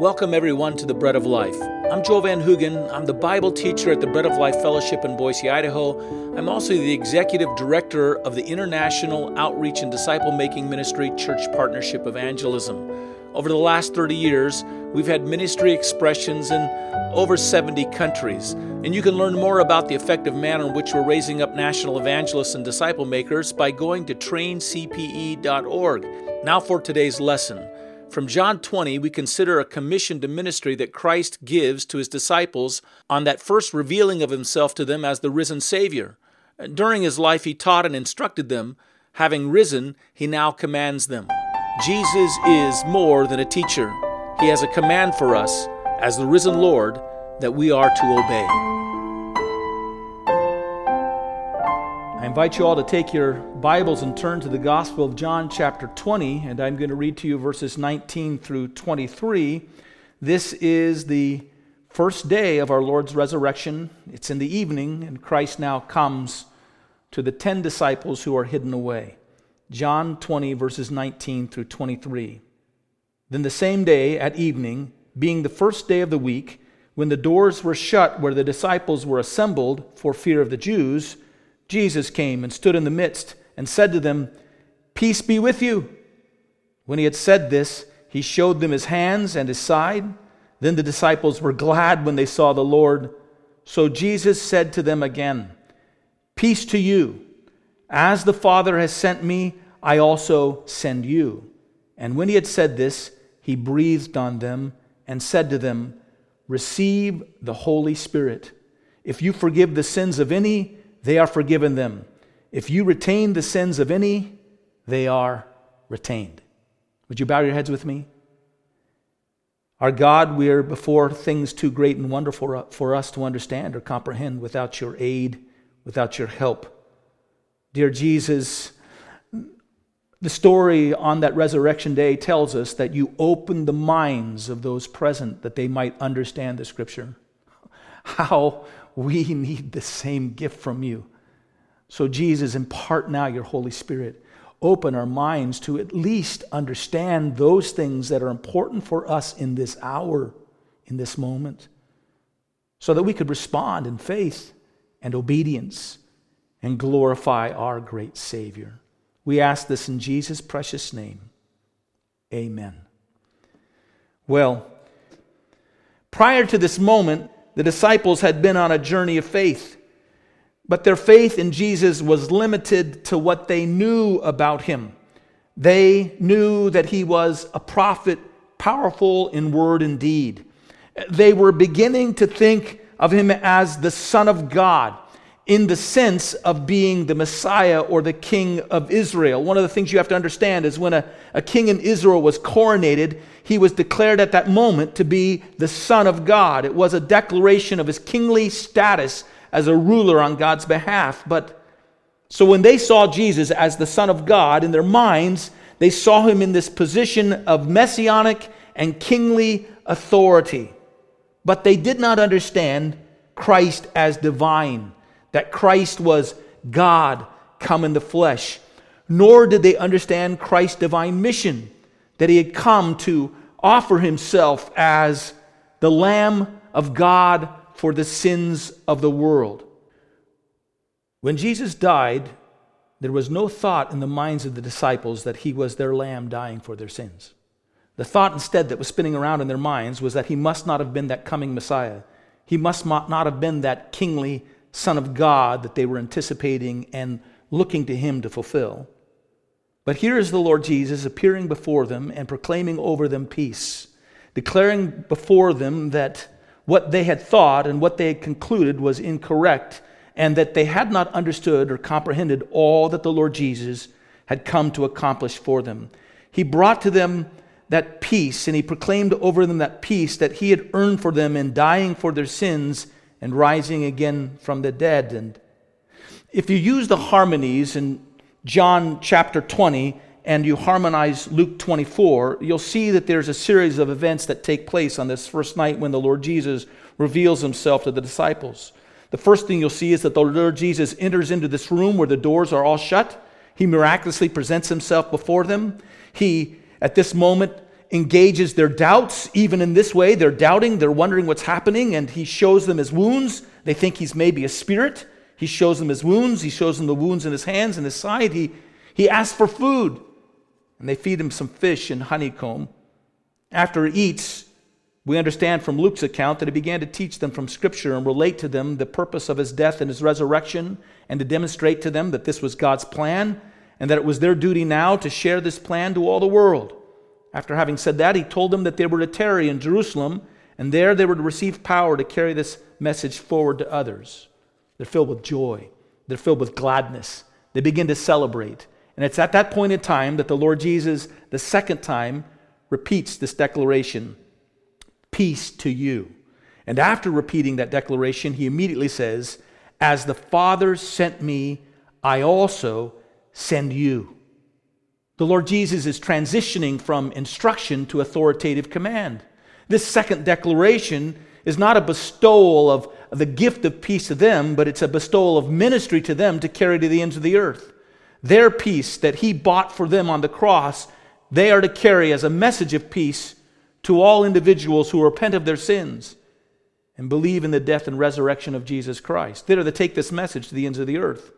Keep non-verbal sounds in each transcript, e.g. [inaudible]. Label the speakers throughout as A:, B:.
A: Welcome, everyone, to the Bread of Life. I'm Joel Van Hoogen. I'm the Bible teacher at the Bread of Life Fellowship in Boise, Idaho. I'm also the executive director of the International Outreach and Disciple Making Ministry Church Partnership Evangelism. Over the last 30 years, we've had ministry expressions in over 70 countries. And you can learn more about the effective manner in which we're raising up national evangelists and disciple makers by going to traincpe.org. Now for today's lesson. From John 20, we consider a commission to ministry that Christ gives to his disciples on that first revealing of himself to them as the risen Savior. During his life, he taught and instructed them. Having risen, he now commands them. Jesus is more than a teacher, he has a command for us as the risen Lord that we are to obey. I invite you all to take your Bibles and turn to the Gospel of John, chapter 20, and I'm going to read to you verses 19 through 23. This is the first day of our Lord's resurrection. It's in the evening, and Christ now comes to the ten disciples who are hidden away. John 20, verses 19 through 23. Then the same day at evening, being the first day of the week, when the doors were shut where the disciples were assembled for fear of the Jews, Jesus came and stood in the midst and said to them, Peace be with you. When he had said this, he showed them his hands and his side. Then the disciples were glad when they saw the Lord. So Jesus said to them again, Peace to you. As the Father has sent me, I also send you. And when he had said this, he breathed on them and said to them, Receive the Holy Spirit. If you forgive the sins of any, they are forgiven them. If you retain the sins of any, they are retained. Would you bow your heads with me? Our God, we are before things too great and wonderful for us to understand or comprehend without your aid, without your help. Dear Jesus, the story on that resurrection day tells us that you opened the minds of those present that they might understand the scripture. [laughs] How we need the same gift from you. So, Jesus, impart now your Holy Spirit. Open our minds to at least understand those things that are important for us in this hour, in this moment, so that we could respond in faith and obedience and glorify our great Savior. We ask this in Jesus' precious name. Amen. Well, prior to this moment, the disciples had been on a journey of faith, but their faith in Jesus was limited to what they knew about him. They knew that he was a prophet, powerful in word and deed. They were beginning to think of him as the Son of God in the sense of being the Messiah or the King of Israel. One of the things you have to understand is when a, a king in Israel was coronated, he was declared at that moment to be the Son of God. It was a declaration of his kingly status as a ruler on God's behalf. But so when they saw Jesus as the Son of God in their minds, they saw him in this position of messianic and kingly authority. But they did not understand Christ as divine, that Christ was God come in the flesh. Nor did they understand Christ's divine mission, that he had come to offer himself as the Lamb of God for the sins of the world. When Jesus died, there was no thought in the minds of the disciples that he was their lamb dying for their sins. The thought instead that was spinning around in their minds was that he must not have been that coming Messiah. He must not have been that kingly Son of God that they were anticipating and looking to him to fulfill. But here is the Lord Jesus appearing before them and proclaiming over them peace, declaring before them that what they had thought and what they had concluded was incorrect, and that they had not understood or comprehended all that the Lord Jesus had come to accomplish for them. He brought to them that peace, and he proclaimed over them that peace that he had earned for them in dying for their sins and rising again from the dead. And if you use the harmonies and John chapter 20 and you harmonize Luke 24, you'll see that there's a series of events that take place on this first night when the Lord Jesus reveals himself to the disciples. The first thing you'll see is that the Lord Jesus enters into this room where the doors are all shut. He miraculously presents himself before them. He, at this moment, engages their doubts, even in this way. They're doubting, they're wondering what's happening, and he shows them his wounds. They think he's maybe a spirit. He shows them his wounds. He shows them the wounds in his hands and his side. He, he asks for food, and they feed him some fish and honeycomb. After he eats, we understand from Luke's account that he began to teach them from Scripture and relate to them the purpose of his death and his resurrection, and to demonstrate to them that this was God's plan, and that it was their duty now to share this plan to all the world. After having said that, he told them that they were to tarry in Jerusalem, and there they were to receive power to carry this message forward to others. They're filled with joy, they're filled with gladness. They begin to celebrate. And it's at that point in time that the Lord Jesus, the second time, repeats this declaration Peace to you. And after repeating that declaration, he immediately says, As the Father sent me, I also send you. The Lord Jesus is transitioning from instruction to authoritative command. This second declaration is not a bestowal of the gift of peace to them, but it's a bestowal of ministry to them to carry to the ends of the earth. Their peace that He bought for them on the cross, they are to carry as a message of peace to all individuals who repent of their sins and believe in the death and resurrection of Jesus Christ. They are to take this message to the ends of the earth.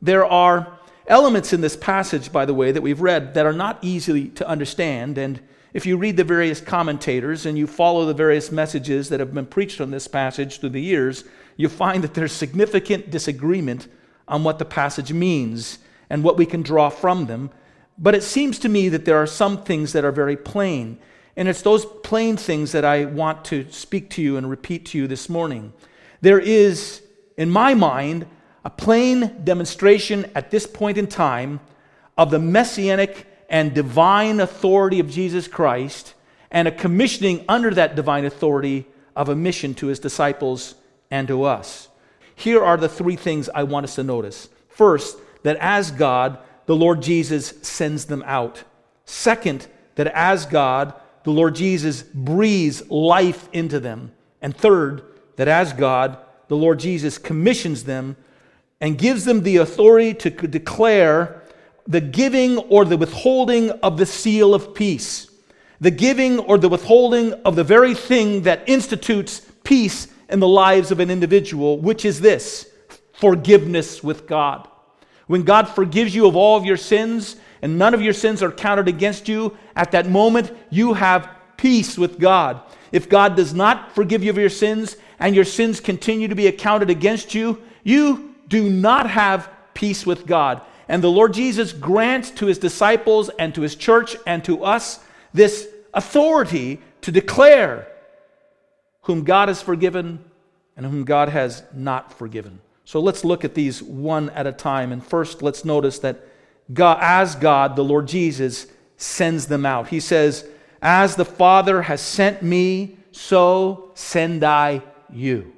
A: There are elements in this passage, by the way, that we've read that are not easy to understand. And if you read the various commentators and you follow the various messages that have been preached on this passage through the years, you find that there's significant disagreement on what the passage means and what we can draw from them. But it seems to me that there are some things that are very plain. And it's those plain things that I want to speak to you and repeat to you this morning. There is, in my mind, a plain demonstration at this point in time of the messianic and divine authority of Jesus Christ and a commissioning under that divine authority of a mission to his disciples and to us. Here are the three things I want us to notice. First, that as God, the Lord Jesus sends them out. Second, that as God, the Lord Jesus breathes life into them. And third, that as God, the Lord Jesus commissions them and gives them the authority to declare the giving or the withholding of the seal of peace. The giving or the withholding of the very thing that institutes peace in the lives of an individual, which is this forgiveness with God. When God forgives you of all of your sins and none of your sins are counted against you, at that moment you have peace with God. If God does not forgive you of your sins and your sins continue to be accounted against you, you do not have peace with God. And the Lord Jesus grants to his disciples and to his church and to us this authority to declare whom God has forgiven and whom God has not forgiven. So let's look at these one at a time. And first, let's notice that God, as God, the Lord Jesus, sends them out. He says, As the Father has sent me, so send I you.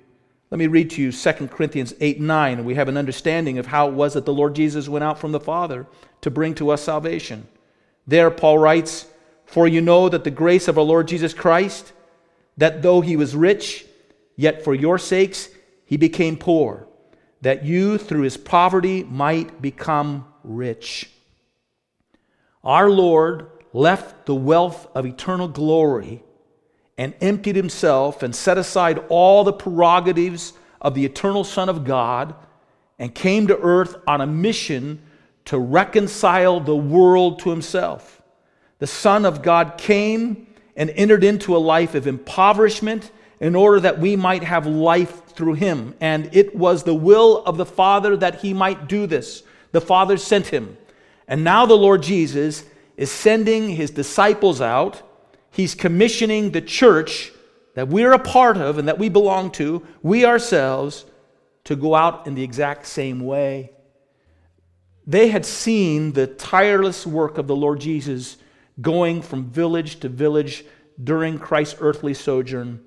A: Let me read to you 2 Corinthians 8 9, and we have an understanding of how it was that the Lord Jesus went out from the Father to bring to us salvation. There, Paul writes, For you know that the grace of our Lord Jesus Christ, that though he was rich, yet for your sakes he became poor, that you through his poverty might become rich. Our Lord left the wealth of eternal glory and emptied himself and set aside all the prerogatives of the eternal Son of God and came to earth on a mission to reconcile the world to himself. The Son of God came and entered into a life of impoverishment in order that we might have life through him. And it was the will of the Father that he might do this. The Father sent him. And now the Lord Jesus is sending his disciples out He's commissioning the church that we're a part of and that we belong to, we ourselves, to go out in the exact same way. They had seen the tireless work of the Lord Jesus going from village to village during Christ's earthly sojourn.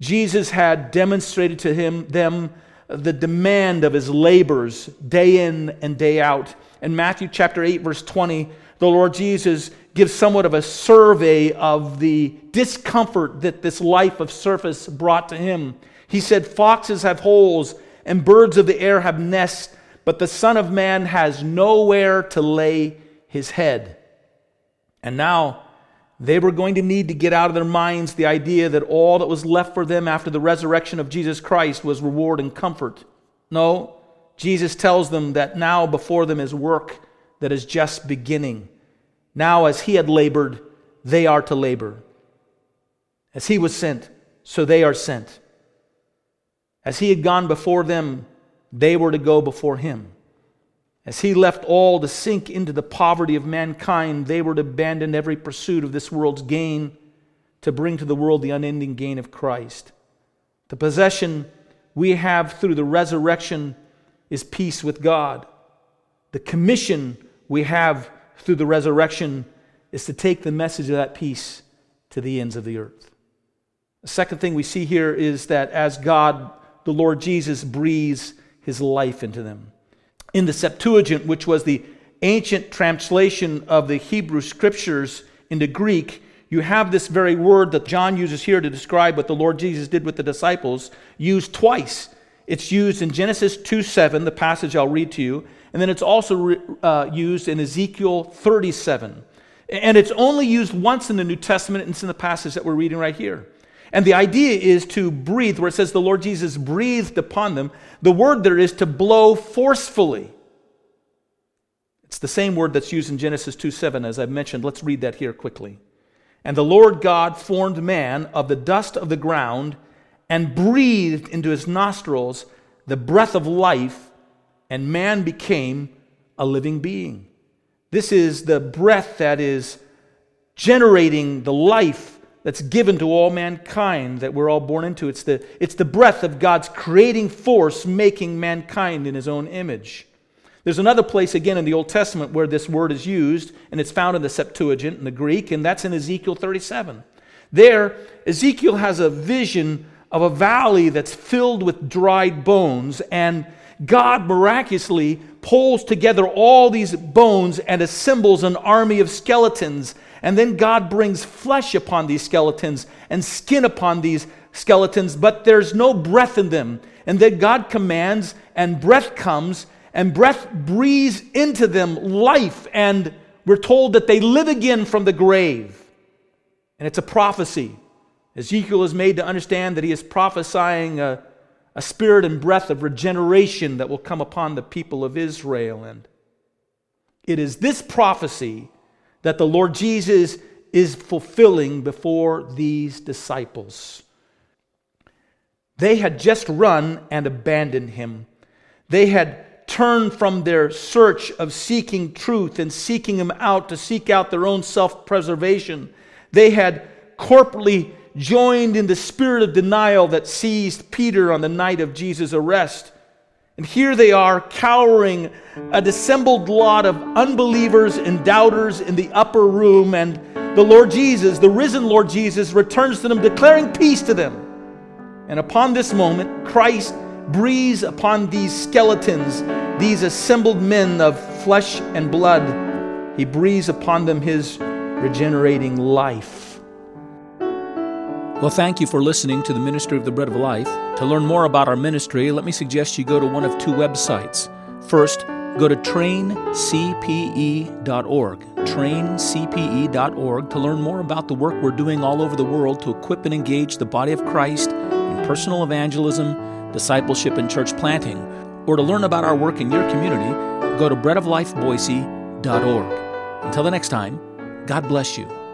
A: Jesus had demonstrated to him them the demand of his labors day in and day out. In Matthew chapter 8 verse 20, the Lord Jesus gives somewhat of a survey of the discomfort that this life of surface brought to him. He said, Foxes have holes and birds of the air have nests, but the Son of Man has nowhere to lay his head. And now, they were going to need to get out of their minds the idea that all that was left for them after the resurrection of Jesus Christ was reward and comfort. No, Jesus tells them that now before them is work that is just beginning. Now, as he had labored, they are to labor. As he was sent, so they are sent. As he had gone before them, they were to go before him. As he left all to sink into the poverty of mankind, they were to abandon every pursuit of this world's gain to bring to the world the unending gain of Christ. The possession we have through the resurrection is peace with God. The commission we have through the resurrection is to take the message of that peace to the ends of the earth. The second thing we see here is that as God, the Lord Jesus, breathes his life into them in the Septuagint, which was the ancient translation of the Hebrew scriptures into Greek, you have this very word that John uses here to describe what the Lord Jesus did with the disciples used twice. It's used in Genesis 2 7, the passage I'll read to you, and then it's also uh, used in Ezekiel 37. And it's only used once in the New Testament, and it's in the passage that we're reading right here. And the idea is to breathe, where it says the Lord Jesus breathed upon them. The word there is to blow forcefully. It's the same word that's used in Genesis 2 7, as I've mentioned. Let's read that here quickly. And the Lord God formed man of the dust of the ground and breathed into his nostrils the breath of life, and man became a living being. This is the breath that is generating the life that's given to all mankind that we're all born into. It's the, it's the breath of God's creating force making mankind in his own image. There's another place again in the Old Testament where this word is used, and it's found in the Septuagint in the Greek, and that's in Ezekiel 37. There, Ezekiel has a vision of a valley that's filled with dried bones, and God miraculously pulls together all these bones and assembles an army of skeletons and then God brings flesh upon these skeletons and skin upon these skeletons, but there's no breath in them. And then God commands, and breath comes, and breath breathes into them life. And we're told that they live again from the grave. And it's a prophecy. Ezekiel is made to understand that he is prophesying a, a spirit and breath of regeneration that will come upon the people of Israel. And it is this prophecy that the Lord Jesus is fulfilling before these disciples. They had just run and abandoned him. They had turned from their search of seeking truth and seeking him out to seek out their own self preservation. They had corporately joined in the spirit of denial that seized Peter on the night of Jesus' arrest. And here they are cowering, a dissembled lot of unbelievers and doubters in the upper room. And the Lord Jesus, the risen Lord Jesus, returns to them, declaring peace to them. And upon this moment, Christ breathes upon these skeletons, these assembled men of flesh and blood. He breathes upon them his regenerating life.
B: Well, thank you for listening to the Ministry of the Bread of Life. To learn more about our ministry, let me suggest you go to one of two websites. First, go to traincpe.org, traincpe.org, to learn more about the work we're doing all over the world to equip and engage the body of Christ in personal evangelism, discipleship, and church planting. Or to learn about our work in your community, go to breadoflifeboise.org. Until the next time, God bless you.